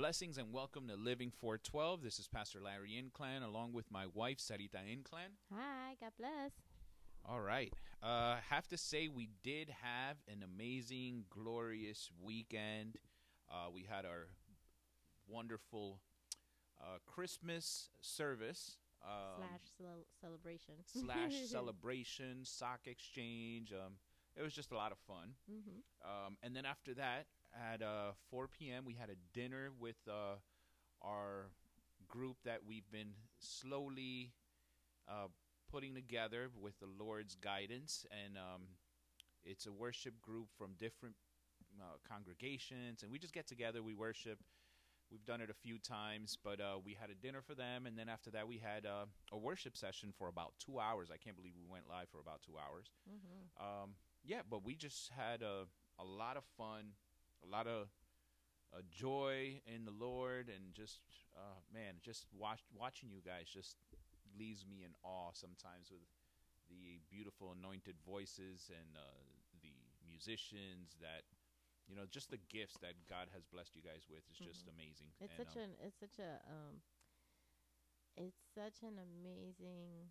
Blessings and welcome to Living 412. This is Pastor Larry Inclan along with my wife, Sarita Inclan. Hi, God bless. All right. Uh, have to say, we did have an amazing, glorious weekend. Uh, we had our wonderful uh, Christmas service. Um, slash cel- celebration. slash celebration, sock exchange. Um, it was just a lot of fun. hmm Um, and then after that, at uh, 4 p.m., we had a dinner with uh, our group that we've been slowly uh, putting together with the Lord's guidance. And um, it's a worship group from different uh, congregations. And we just get together, we worship. We've done it a few times, but uh, we had a dinner for them. And then after that, we had uh, a worship session for about two hours. I can't believe we went live for about two hours hmm um, yeah, but we just had a a lot of fun, a lot of uh, joy in the Lord, and just uh, man, just watch, watching you guys just leaves me in awe sometimes with the beautiful anointed voices and uh, the musicians that you know just the gifts that God has blessed you guys with is just Mhm. amazing. It's And, such um, an it's such a um it's such an amazing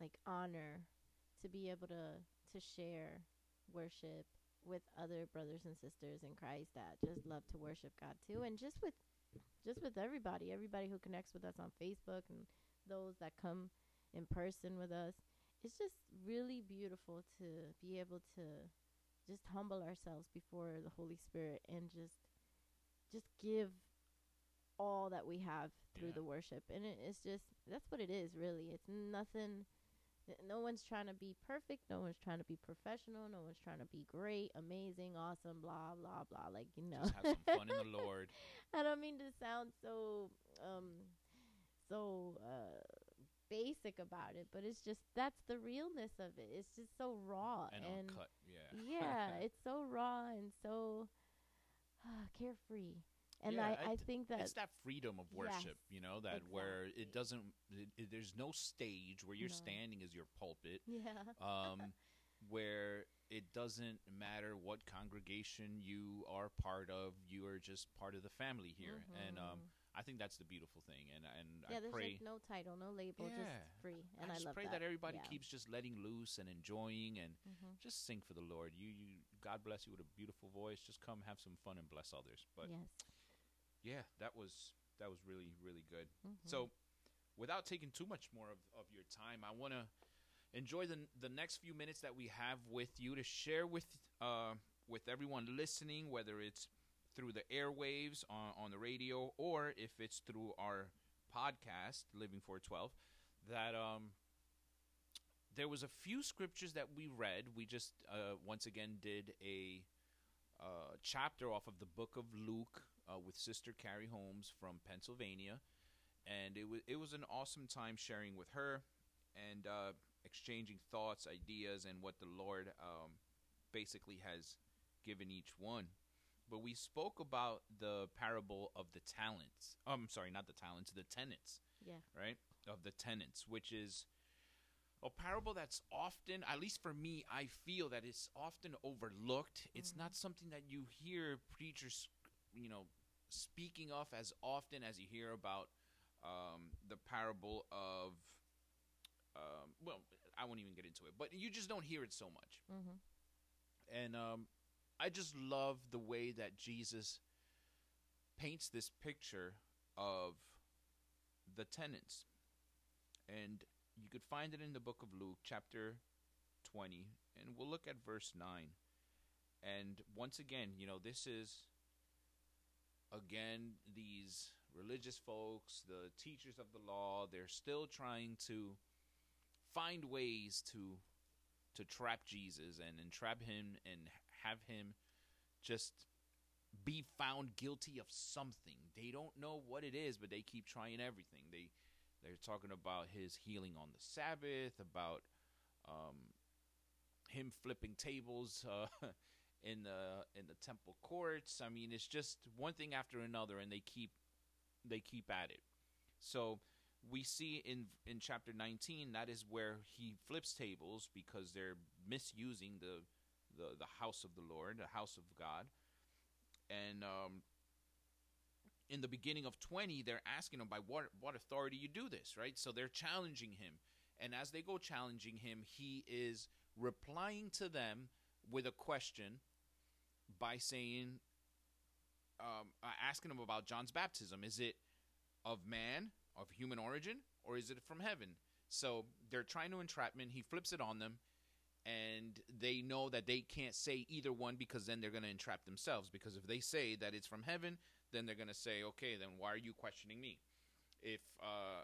like honor to be able to to share worship with other brothers and sisters in Christ that just love to worship God too. And just with just with everybody everybody who connects with us on Facebook and those that come in person with us it's just really beautiful to be able to just humble ourselves before the Holy Spirit and just just give all that we have through Yeah. the worship. And it, it's just that's what it is really. It's nothing no one's trying to be perfect no one's trying to be professional no one's trying to be great amazing awesome blah blah blah like you know just have some fun in the Lord. i don't mean to sound so um so uh basic about it but it's just that's the realness of it it's just so raw and, and uncut. Yeah. yeah, it's so raw and so uh, carefree. And Yeah, I, I th- think that it's that freedom of worship, Yes, you know, that where it doesn't, it, it- there's no stage where you're No. standing as your pulpit, yeah, um, where it doesn't matter what congregation you are part of, you are just part of the family here, and um, I think that's the beautiful thing, and and yeah. I There's pray. like no title, no label, Yeah. just free. And I I, just love pray that. that, everybody Yeah. keeps just letting loose and enjoying and Mhm. just sing for the Lord. You, you, God bless you with a beautiful voice. Just come have some fun and bless others. But yes. Yeah, that was that was really really good. Mhm. So, without taking too much more of, of your time, I want to enjoy the the next few minutes that we have with you to share with uh, with everyone listening, whether it's through the airwaves on, on the radio or if it's through our podcast, Living 412, that um, there was a few scriptures that we read. We just uh, once again did a uh, chapter off of the book of Luke uh, with Sister Carrie Holmes from Pennsylvania, and it was it was an awesome time sharing with her and uh, exchanging thoughts, ideas, and what the Lord um, basically has given each one. But we spoke about the parable of the talents. Oh, I'm sorry, not the talents, the tenants Yeah. right? Of the tenants, which is a parable that's often, at least for me, I feel that it's often overlooked. It's not something that you hear preachers, you know, speaking of as often as you hear about um, the parable of. Um, well, I won't even get into it, but you just don't hear it so much Mm-hmm. and um, I just love the way that Jesus paints this picture of the tenants, and you could find it in the book of Luke, chapter twenty, and we'll look at verse nine. And once again, you know, this is again these religious folks, the teachers of the law. They're still trying to find ways to to trap Jesus and entrap him and have him just be found guilty of something. They don't know what it is, but they keep trying everything. They they're talking about his healing on the Sabbath, about um, him flipping tables uh, in the in the temple courts. I mean, it's just one thing after another, and they keep they keep at it. So we see in in chapter 19 that is where he flips tables because they're misusing the the, the house of the Lord, the house of God, and um, in the beginning of 20, they're asking him by what what authority you do this, right? So they're challenging him. And as they go challenging him, he is replying to them with a question by saying, um, uh, asking him about John's baptism. Is it of man, of human origin, or is it from heaven? So they're trying to entrap him. He flips it on them, and they know that they can't say either one because then they're going to entrap themselves. Because if they say that it's from heaven, then they're going to say, okay, then why are you questioning me? If uh,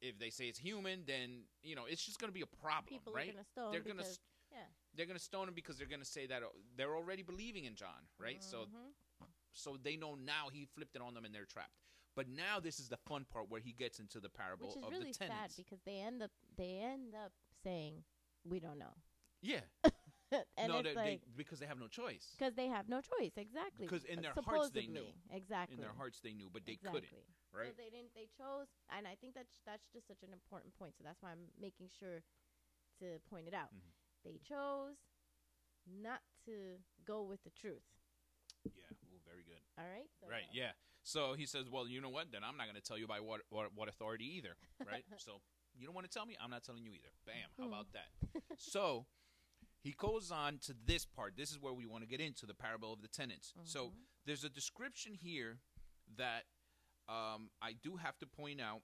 if they say it's human, then you know it's just going to be a problem, People right? are gonna they're gonna yeah. They're going to stone him because they're going to say that uh, they're already believing in John, right? So Mhm. so they know now he flipped it on them and they're trapped. But now this is the fun part where he gets into the parable which is of really the sad tenants. because they end up they end up saying we don't know, yeah, and no, it's they, like they, because they have no choice. because they have no choice exactly. Because in their hearts they knew. exactly In their hearts they knew, but they exactly. couldn't, right? So they didn't. They chose, and I think that's that's just such an important point. So that's why I'm making sure to point it out. Mhm. They chose not to go with the truth. yeah, Ooh, very good. All right. So Right, yeah. So he says, "Well, you know what? Then I'm not going to tell you by what, what what authority either, right? so you don't want to tell me, I'm not telling you either. Bam. How Hmm. about that? so he goes on to this part. This is where we want to get into the parable of the tenants. So Mhm. there's a description here that um, I do have to point out.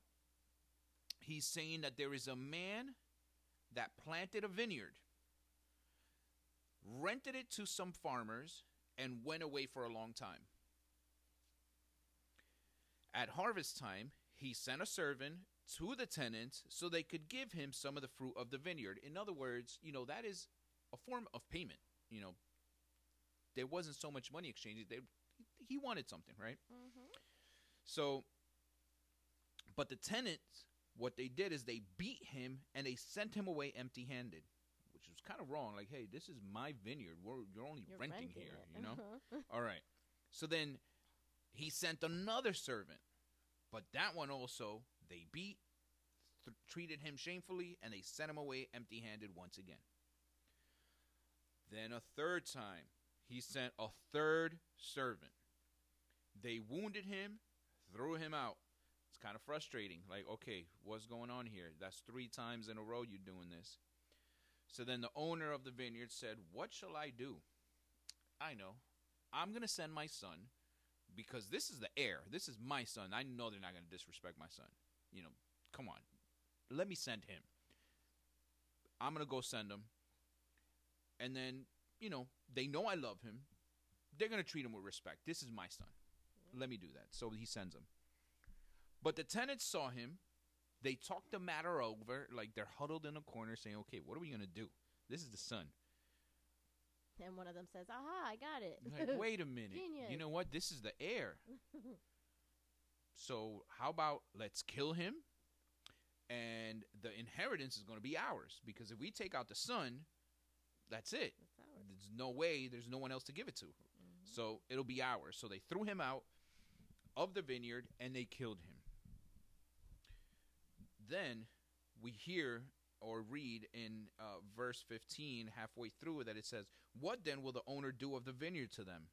He's saying that there is a man that planted a vineyard, rented it to some farmers, and went away for a long time. At harvest time, he sent a servant to the tenants so they could give him some of the fruit of the vineyard. In other words, you know, that is a form of payment. You know, there wasn't so much money exchanged. They, he wanted something, right? Mhm. So, but the tenants, what they did is they beat him and they sent him away empty handed, kind of wrong. Like, hey, this is my vineyard. We're, you're only You're renting, renting here, it. you know? Uh-huh. All right. So then he sent another servant, but that one also they beat, th- treated him shamefully, and they sent him away empty handed once again. Then a third time, he sent a third servant. They wounded him, threw him out. It's kind of frustrating. Like, okay, what's going on here? That's three times in a row you're doing this. So then the owner of the vineyard said, What shall I do? I know. I'm going to send my son because this is the heir. This is my son. I know they're not going to disrespect my son. You know, come on. Let me send him. I'm going to go send him. And then, you know, they know I love him. They're going to treat him with respect. This is my son. Let me do that. So he sends him. But the tenants saw him. They talk the matter over. Like they're huddled in a corner saying, okay, what are we going to do? This is the son. And one of them says, "Aha, I got it." Like, wait a minute. Genius. You know what? This is the heir. So how about let's kill him, and the inheritance is going to be ours because if we take out the son, that's it. There's no way. There's no one else to give it to. Mhm. So it'll be ours. So they threw him out of the vineyard and they killed him. Then we hear or read in uh, verse 15, halfway through, that it says, What then will the owner do of the vineyard to them?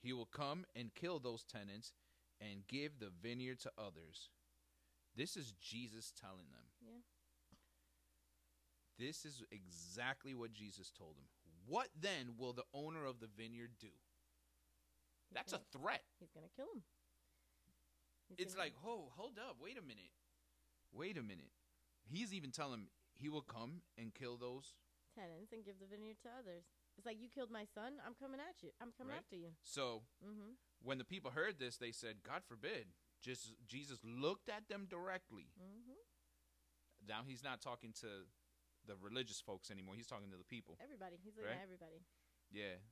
He will come and kill those tenants and give the vineyard to others. This is Jesus telling them. Yeah. This is exactly what Jesus told him. What then will the owner of the vineyard do? He's That's a gonna, threat. he's gonna kill him. He's It's gonna- like, oh, hold up, wait a minute, wait a minute. He's even telling him he will come and kill those. tenants and give the vineyard to others. It's like you killed my son. I'm coming at you. I'm coming Right. after you. So Mm-hmm. when the people heard this, they said, God forbid. Just Jesus looked at them directly. Mm-hmm. Now he's not talking to the religious folks anymore. He's talking to the people. Everybody. He's looking Right. at everybody. Yeah.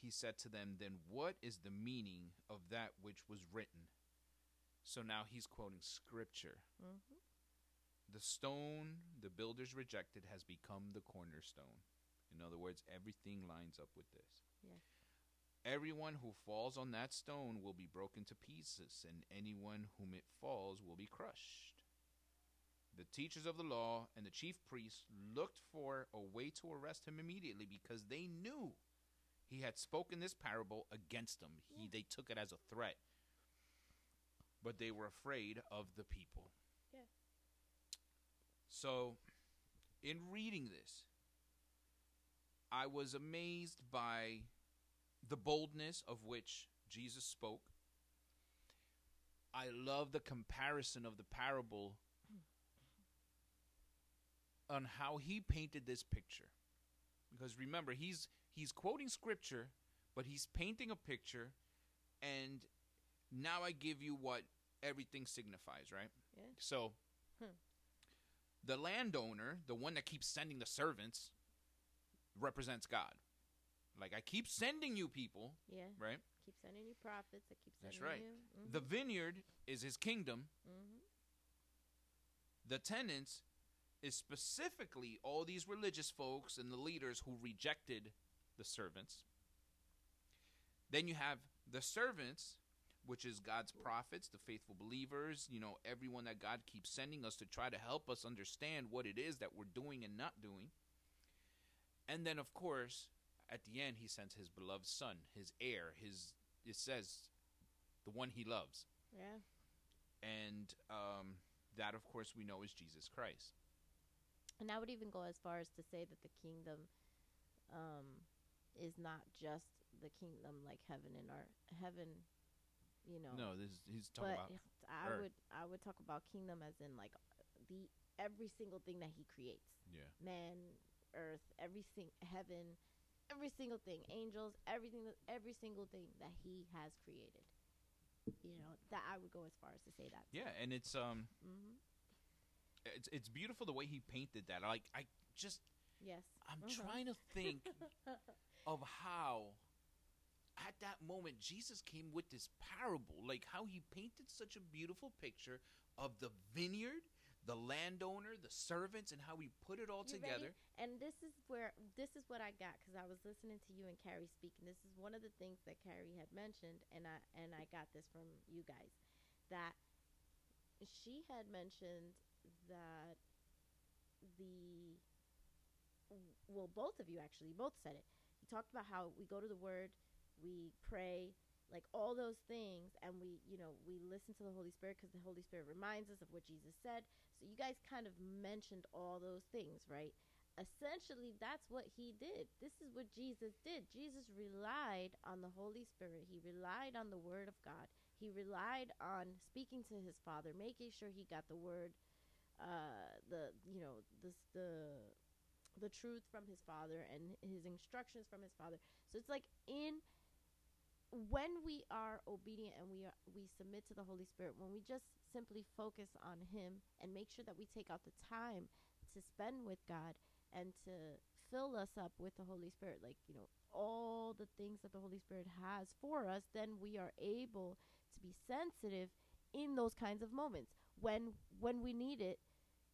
He said to them, Then what is the meaning of that which was written? So now he's quoting scripture. Mm-hmm. The stone the builders rejected has become the cornerstone. In other words, everything lines up with this. Yes. Everyone who falls on that stone will be broken to pieces, and anyone whom it falls will be crushed. The teachers of the law and the chief priests looked for a way to arrest him immediately because they knew he had spoken this parable against them. He, Yeah. they took it as a threat. But they were afraid of the people. Yeah. So, in reading this, I was amazed by the boldness of which Jesus spoke. I love the comparison of the parable on how he painted this picture. Because remember, he's he's quoting scripture, but he's painting a picture and now I give you what everything signifies, right? Yeah. So Hmm. the landowner, the one that keeps sending the servants, represents God. Like I keep sending you people, Yeah. right? Keep sending you prophets. I keep That's right. Mm-hmm. The vineyard is his kingdom. mm-hmm. The tenants is specifically all these religious folks and the leaders who rejected the servants. Then you have the servants, which is God's prophets, the faithful believers, you know, everyone that God keeps sending us to try to help us understand what it is that we're doing and not doing. And then, of course, at the end, he sends his beloved son, his heir, his, it says, the one he loves. Yeah. And um, that, of course, we know is Jesus Christ. And I would even go as far as to say that the kingdom um, is not just the kingdom like heaven and earth, heaven, you know. No, this he's talking but about. I earth. would I would talk about kingdom as in like the every single thing that he creates. Yeah. Man, earth, everything, heaven, every single thing, angels, everything, that- every single thing that he has created. You know that I would go as far as to say that. Yeah, and it's um, hmm it's it's beautiful the way he painted that. Like I just, Yes. I'm Uh-huh. trying to think of how, at that moment, Jesus came with this parable, like how he painted such a beautiful picture of the vineyard, the landowner, the servants, and how he put it all You ready? together. And this is where this is what I got because I was listening to you and Carrie speak, and this is one of the things that Carrie had mentioned, and I and I got this from you guys that she had mentioned that the well, both of you actually both said it. You talked about how we go to the Word, we pray, like all those things, and we you know we listen to the Holy Spirit because the Holy Spirit reminds us of what Jesus said. So you guys kind of mentioned all those things, right? Essentially, that's what he did. This is what Jesus did. Jesus relied on the Holy Spirit. He relied on the Word of God. He relied on speaking to his Father, making sure he got the Word, uh, the you know the the the truth from his Father and his instructions from his Father. So it's like in when we are obedient and we are we submit to the Holy Spirit, when we just simply focus on Him and make sure that we take out the time to spend with God and to fill us up with the Holy Spirit, like you know all the things that the Holy Spirit has for us, then we are able to be sensitive in those kinds of moments. When when we need it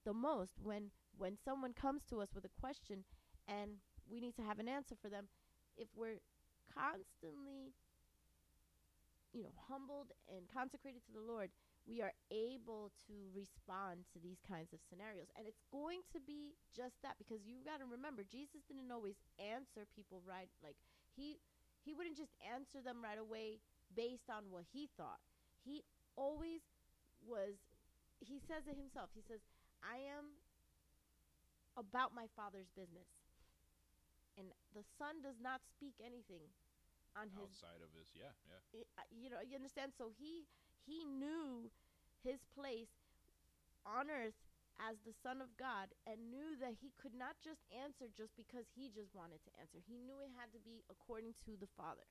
the most when when someone comes to us with a question and we need to have an answer for them if we're constantly you know humbled and consecrated to the lord we are able to respond to these kinds of scenarios. And it's going to be just that because you got to remember jesus didn't always answer people right like he he wouldn't just answer them right away based on what he thought. He always was he says it himself. He says i am about my father's business. And the son does not speak anything on his Outside of his, yeah, yeah. You know you understand? So he he knew his place on earth as the son of god and knew that he could not just answer just because he just wanted to answer. He knew it had to be according to the father.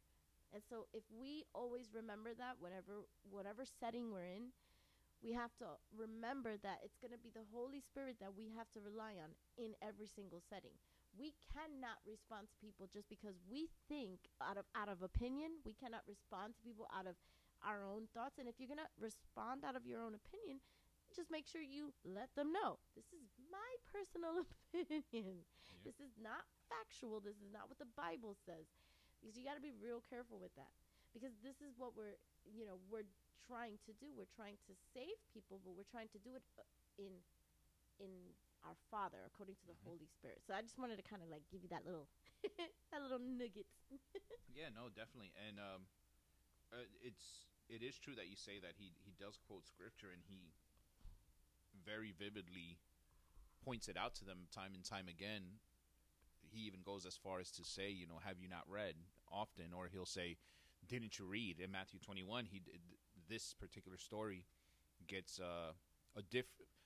And so if we always remember that whatever whatever setting we're in we have to remember that it's going to be the holy spirit that we have to rely on in every single setting. We cannot respond to people just because we think out of out of opinion. We cannot respond to people out of our own thoughts. And if you're going to respond out of your own opinion just make sure you let them know. This is my personal opinion. This is not factual. This is not what the bible says. Because you got to be real careful with that. Because this is what we're you know we're trying to do we're trying to save people but we're trying to do it uh, in in our father according to the Mhm. holy spirit so i just wanted to kind of like give you that little that little nugget Yeah, no, definitely, and um, uh, it's it is true that you say that he he does quote scripture and he very vividly points it out to them time and time again. He even goes as far as to say, you know, have you not read often? Or he'll say, didn't you read? In Matthew 21, he did, this particular story gets uh, a diff,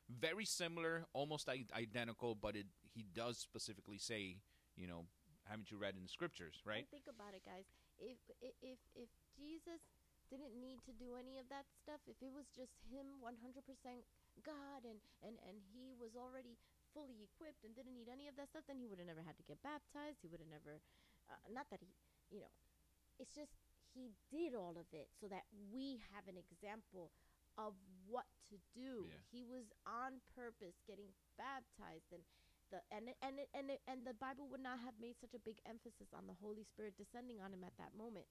very similar, almost I- identical, but it he does specifically say, you know, haven't you read in the scriptures, right? And think about it, guys. If if if Jesus didn't need to do any of that stuff, if it was just him 100% God and and and he was already fully equipped and didn't need any of that stuff, then he would have never had to get baptized. He would have never, uh, not that he, you know, it's just he did all of it so that we have an example of what to do. Yeah. He was on purpose getting baptized and the and and it- and it- and the Bible would not have made such a big emphasis on the Holy Spirit descending on him at that moment.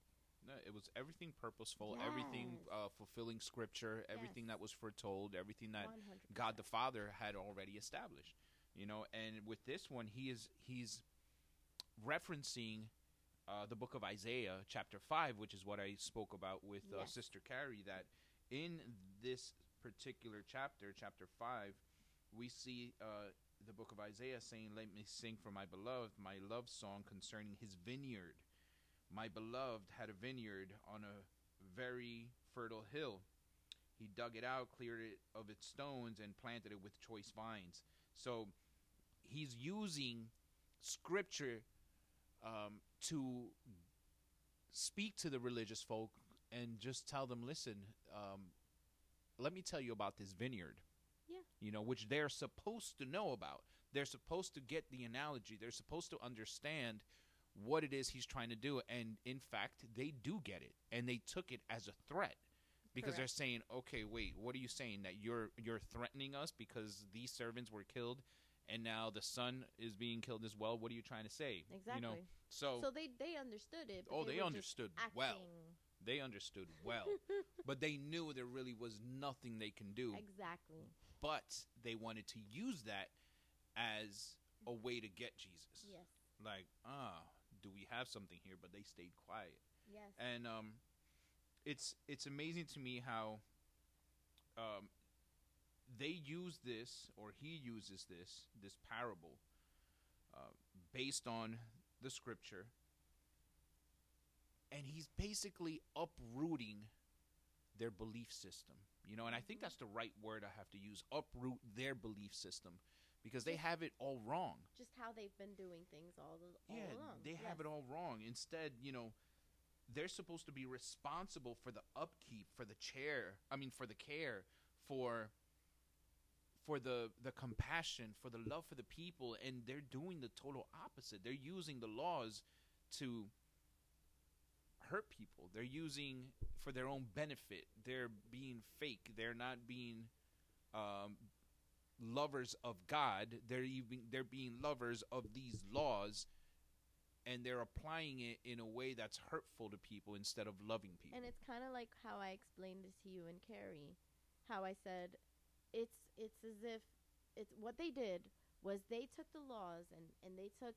No, it was everything purposeful, everything uh, fulfilling scripture, everything that was foretold, everything that 100%. God the Father had already established. You know, and with this one, he is he's referencing uh, the book of Isaiah, chapter five, which is what I spoke about with uh, Yes. Sister Carrie. That in this particular chapter, chapter five, we see uh, the book of Isaiah saying, "Let me sing for my beloved my love song concerning his vineyard. My beloved had a vineyard on a very fertile hill." He dug it out, cleared it of its stones, and planted it with choice vines. So he's using scripture um, to speak to the religious folk and just tell them, listen, um, let me tell you about this vineyard. Yeah. You know, which they're supposed to know about. They're supposed to get the analogy. They're supposed to understand what it is he's trying to do. And in fact, they do get it. And they took it as a threat because they're saying, "Okay, wait, what are you saying that you're you're threatening us because these servants were killed, and now the son is being killed as well? What are you trying to say?" Exactly. You know, so, so they they understood it. oh, they just understood well. They understood well, but they knew there really was nothing they can do. Exactly. But they wanted to use that as a way to get Jesus. Yes. Like, ah, do we have something here? But they stayed quiet Yes. and um, it's it's amazing to me how um, they use this or he uses this this parable uh, based on the scripture, and he's basically uprooting their belief system. You know, and I think that's the right word I have to use: uproot their belief system because they have it all wrong just how they've been doing things all, the, all yeah, along. they have it all wrong. Instead, you know, they're supposed to be responsible for the upkeep, for the chair. I mean, for the care, for for the the compassion, for the love for the people, and they're doing the total opposite. They're using the laws to hurt people. They're using for their own benefit. They're being fake. They're not being um, lovers of God. They're even they're being lovers of these laws, and they're applying it in a way that's hurtful to people instead of loving people. And it's kind of like how I explained this to you and Carrie, how I said it's it's as if it's what they did was they took the laws and and they took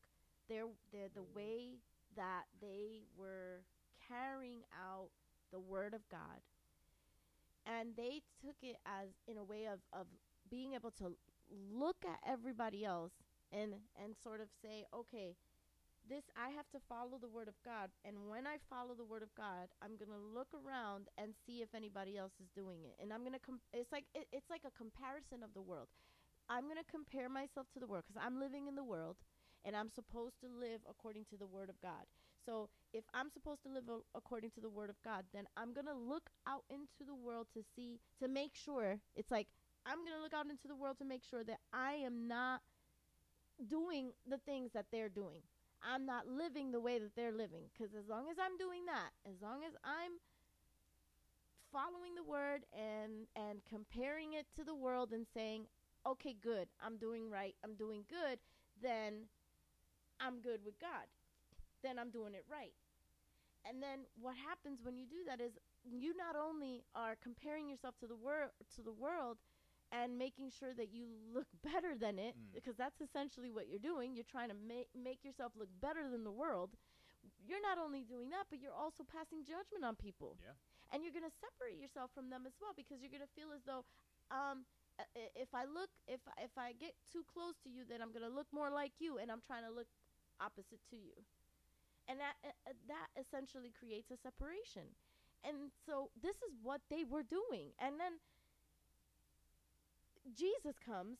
their their the mm. way that they were carrying out the word of God. And they took it as in a way of of being able to look at everybody else and and sort of say okay this I have to follow the word of God. And when I follow the word of God I'm going to look around and see if anybody else is doing it. And I'm going to com- it's like it, it's like a comparison of the world. I'm going to compare myself to the world cuz I'm living in the world and I'm supposed to live according to the word of God. So if I'm supposed to live a- according to the word of God then I'm going to look out into the world to see to make sure it's like I'm going to look out into the world to make sure that I am not doing the things that they're doing I'm not living the way that they're living. Because as long as I'm doing that, as long as I'm following the word and and comparing it to the world and saying, okay, good, I'm doing right, I'm doing good, then I'm good with God. Then I'm doing it right. And then what happens when you do that is you not only are comparing yourself to the world to the world and making sure that you look better than it Mm. because that's essentially what you're doing. You're trying to make make yourself look better than the world. You're not only doing that but you're also passing judgment on people. Yeah. and you're gonna separate yourself from them as well because you're gonna feel as though um uh, if I look if if I get too close to you then I'm gonna look more like you and I'm trying to look opposite to you. And that uh, uh, that essentially creates a separation. And so this is what they were doing. And then Jesus comes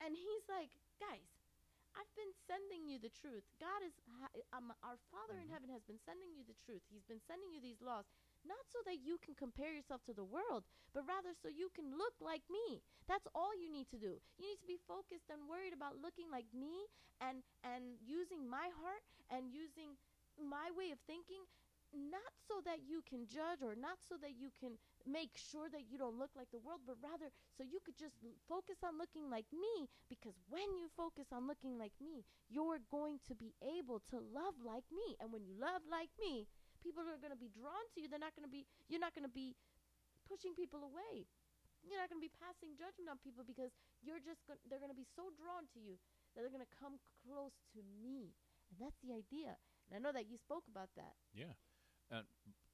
and he's like guys I've been sending you the truth. God is, um, our Father in Mhm. heaven has been sending you the truth. He's been sending you these laws, not so that you can compare yourself to the world, but rather so you can look like me. That's all you need to do. You need to be focused and worried about looking like me and and using my heart and using my way of thinking not so that you can judge or not so that you can make sure that you don't look like the world but rather so you could just l- focus on looking like me because when you focus on looking like me you're going to be able to love like me. And when you love like me people are going to be drawn to you. They're not going to be you're not going to be pushing people away. You're not going to be passing judgment on people because you're just going they're going to be so drawn to you that they're going to come close to me. And that's the idea. And i know that you spoke about that. Yeah. Uh,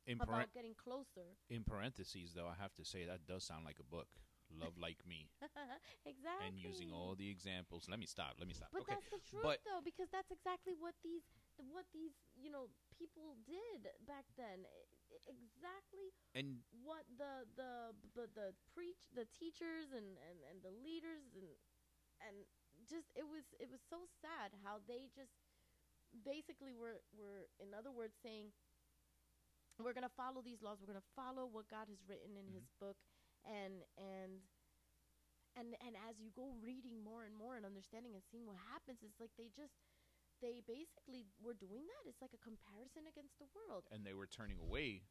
in, about getting closer in parentheses, though, I have to say that does sound like a book. Love like me, exactly and using all the examples. Let me stop. Let me stop. But okay. that's the truth, but- though, because that's exactly what these what these you know people did back then. Exactly and what the the the, the preach the teachers and, and and the leaders and and just it was it was so sad how they just basically were were in other words saying we're going to follow these laws we're going to follow what God has written in his book and and and and as you go reading more and more and understanding and seeing what happens it's like they just they basically were doing that it's like a comparison against the world and they were turning away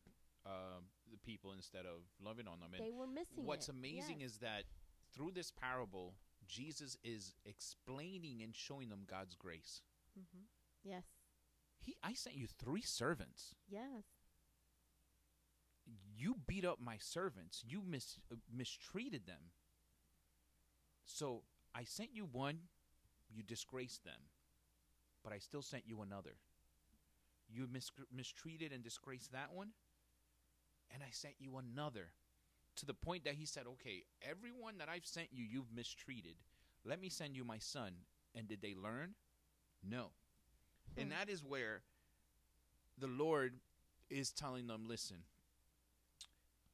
um, the people instead of loving on them. And they were missing what's it. amazing Yes. is that through this parable, Jesus is explaining and showing them God's grace. Mhm. yes He, I sent you three servants. yes You beat up my servants. You mis- uh, mistreated them. So I sent you one. You disgraced them, but I still sent you another. You mis- mistreated and disgraced that one, and I sent you another. To the point that he said, "Okay, everyone that I've sent you, you've mistreated. Let me send you my son." And did they learn? No. And Hmm. that is where the Lord is telling them, "Listen,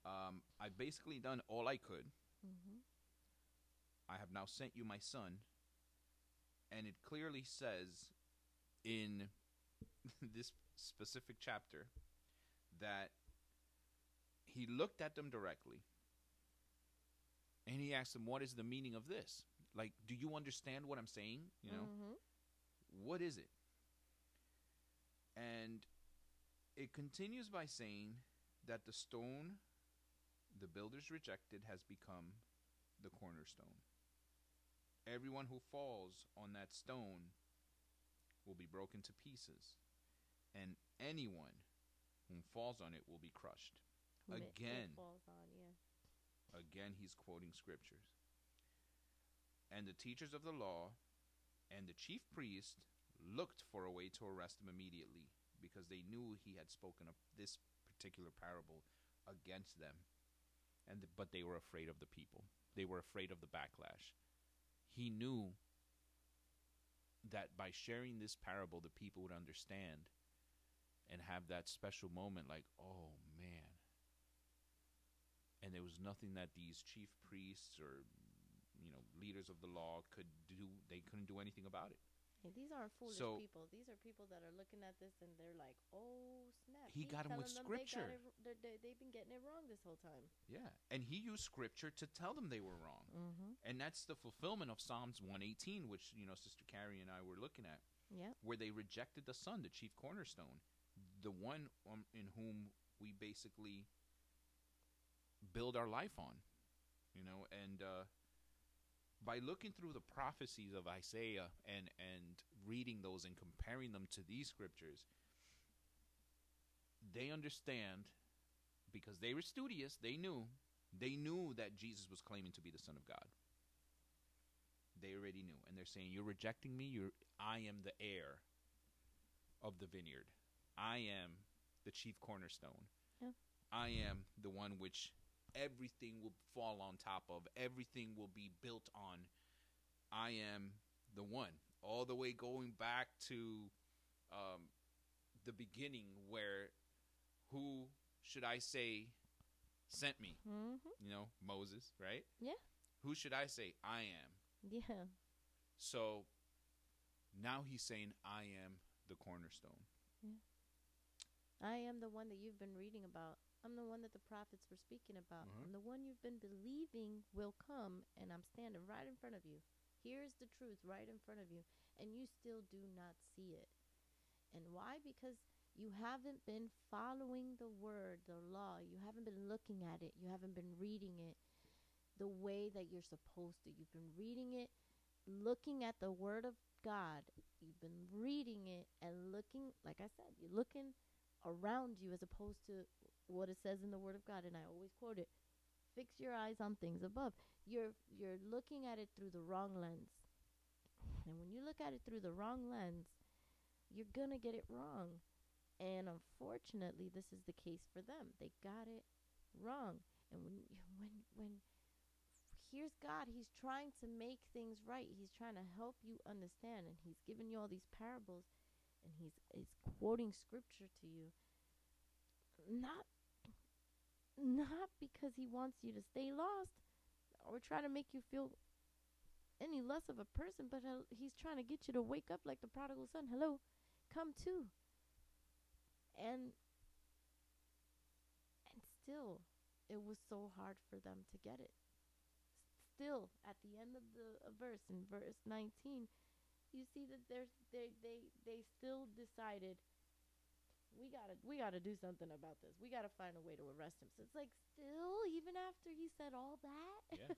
um, I've basically done all I could. mm-hmm. I have now sent you my son. And it clearly says in this specific chapter that he looked at them directly and he asked them, What is the meaning of this? Like, do you understand what I'm saying? You know, mm-hmm. what is it? And it continues by saying that the stone the builders rejected has become the cornerstone. Everyone who falls on that stone will be broken to pieces, and anyone who falls on it will be crushed. Whom it- it Again. falls on, yeah. Again, he's quoting scriptures. And the teachers of the law and the chief priest looked for a way to arrest him immediately because they knew he had spoken of this particular parable against them. And but they were afraid of the people. They were afraid of the backlash. He knew that by sharing this parable the people would understand and have that special moment like, "Oh man, and there was nothing that these chief priests or you know leaders of the law could do they couldn't do anything about it Yeah, these aren't foolish So- people. These are people that are looking at this and they're like, "Oh snap!" He he's got 'em with they scripture. it they're- they, they've been getting it wrong this whole time. yeah and he used scripture to tell them they were wrong Mm-hmm. and that's the fulfillment of psalms 118 which you know sister carrie and i were looking at Yep. where they rejected the son the chief cornerstone the one um, in whom we basically build our life on you know and uh by looking through the prophecies of Isaiah and and reading those and comparing them to these scriptures they understand because they were studious they knew they knew that Jesus was claiming to be the son of God. They already knew and they're saying you're rejecting me. You're I am the heir of the vineyard. I am the chief cornerstone. Yeah. I am the one which everything will fall on top of, everything will be built on. I am the one. All the way going back to um, the beginning, where who should I say sent me? hmm You know, Moses, right? Yeah. Who should I say? I am. Yeah. So now he's saying, I am the cornerstone. Yeah. I am the one that you've been reading about. I'm the one that the prophets were speaking about. Mhm. I'm the one you've been believing will come, and I'm standing right in front of you. Here's the truth right in front of you, and you still do not see it. And why? Because you haven't been following the word, the law. You haven't been looking at it. You haven't been reading it the way that you're supposed to. You've been reading it, looking at the word of God. You've been reading it and looking, like I said, you're looking around you as opposed to what it says in the word of God. And I always quote it fix your eyes on things above. You're you're looking at it through the wrong lens. And when you look at it through the wrong lens you're going to get it wrong. And unfortunately this is the case for them. They got it wrong. And when when when here's God. He's trying to make things right. He's trying to help you understand. And he's giving you all these parables and he's he's quoting scripture to you not not because he wants you to stay lost or try to make you feel any less of a person but uh, he's trying to get you to wake up like the prodigal son. Hello come to. And and still it was so hard for them to get it. Still at the end of the uh, verse in verse 19 you see that there's they they they still decided we gotta we gotta do something about this we gotta find a way to arrest him so it's like still even after he said all that Yeah.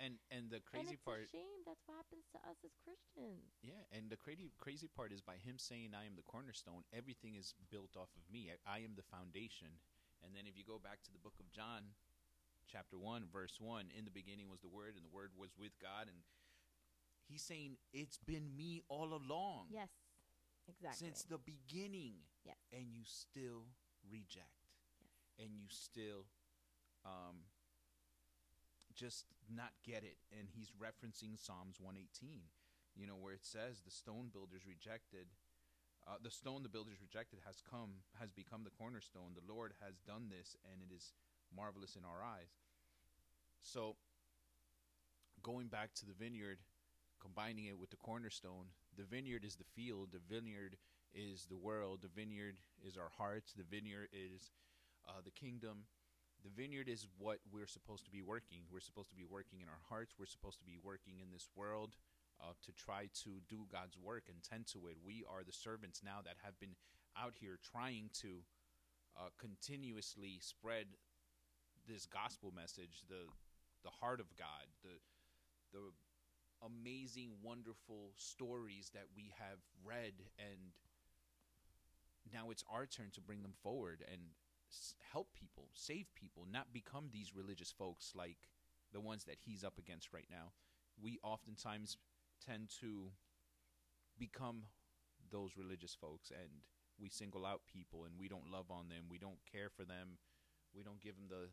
And and the and crazy it's part a shame that's what happens to us as christians Yeah, and the crazy crazy part is by him saying I am the cornerstone, everything is built off of me. I, I am the foundation. And then if you go back to the book of John, chapter 1, verse 1, in the beginning was the word and the word was with God and he's saying it's been me all along. yes exactly Since the beginning. Yes. And you still reject. Yes. And you still um just not get it. And he's referencing Psalms 118, you know, where it says the stone builders rejected uh, the stone the builders rejected has come has become the cornerstone. The Lord has done this and it is marvelous in our eyes. So going back to the vineyard, combining it with the cornerstone, the vineyard is the field, the vineyard is the world, the vineyard is our hearts, the vineyard is uh, the kingdom. The vineyard is what we're supposed to be working. We're supposed to be working in our hearts. We're supposed to be working in this world uh, to try to do God's work and tend to it. We are the servants now that have been out here trying to uh, continuously spread this gospel message, the the heart of God, the the amazing, wonderful stories that we have read, and now it's our turn to bring them forward and help people, save people, not become these religious folks like the ones that he's up against right now. We oftentimes tend to become those religious folks and we single out people and we don't love on them, we don't care for them, we don't give them the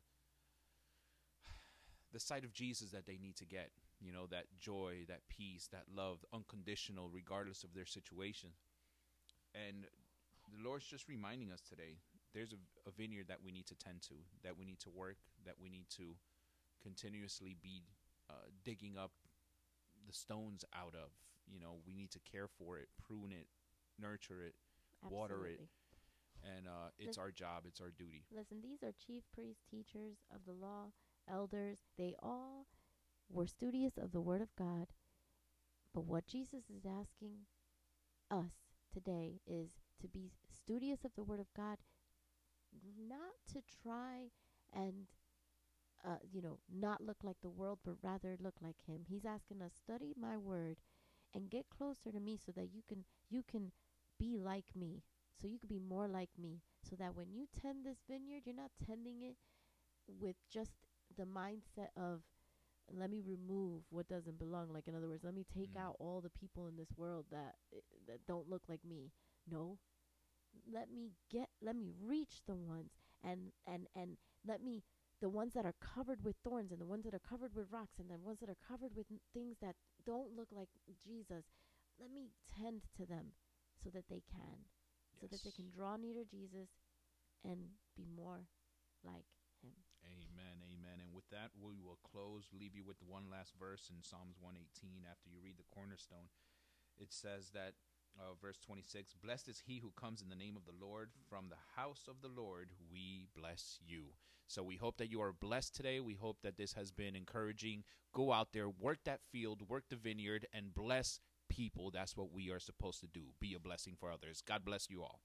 the sight of Jesus that they need to get, you know, that joy, that peace, that love, unconditional regardless of their situation. And the Lord's just reminding us today there's a, a vineyard that we need to tend to, that we need to work, that we need to continuously be uh, digging up the stones out of. You know, we need to care for it, prune it, nurture it, water it. And uh, it's Lis- our job, it's our duty. Listen, these are chief priests, teachers of the law, elders. They all were studious of the Word of God. But what Jesus is asking us today is to be studious of the Word of God, not to try and, uh, you know, not look like the world, but rather look like Him. He's asking us study my Word and get closer to me, so that you can you can be like me, so you can be more like me, so that when you tend this vineyard, you're not tending it with just the mindset of let me remove what doesn't belong like in other words let me take Mm. out all the people in this world that eh, that don't look like me no let me get let me reach the ones and and and let me the ones that are covered with thorns and the ones that are covered with rocks and the ones that are covered with n- things that don't look like Jesus, let me tend to them so that they can, so that they can draw near to Jesus and be more like. Amen, amen. And with that, we will close, leave you with one last verse in Psalms 118 after you read the cornerstone. It says that, uh, verse 26 Blessed is he who comes in the name of the Lord. From the house of the Lord, we bless you. So we hope that you are blessed today. We hope that this has been encouraging. Go out there, work that field, work the vineyard, and bless people. That's what we are supposed to do. Be a blessing for others. God bless you all.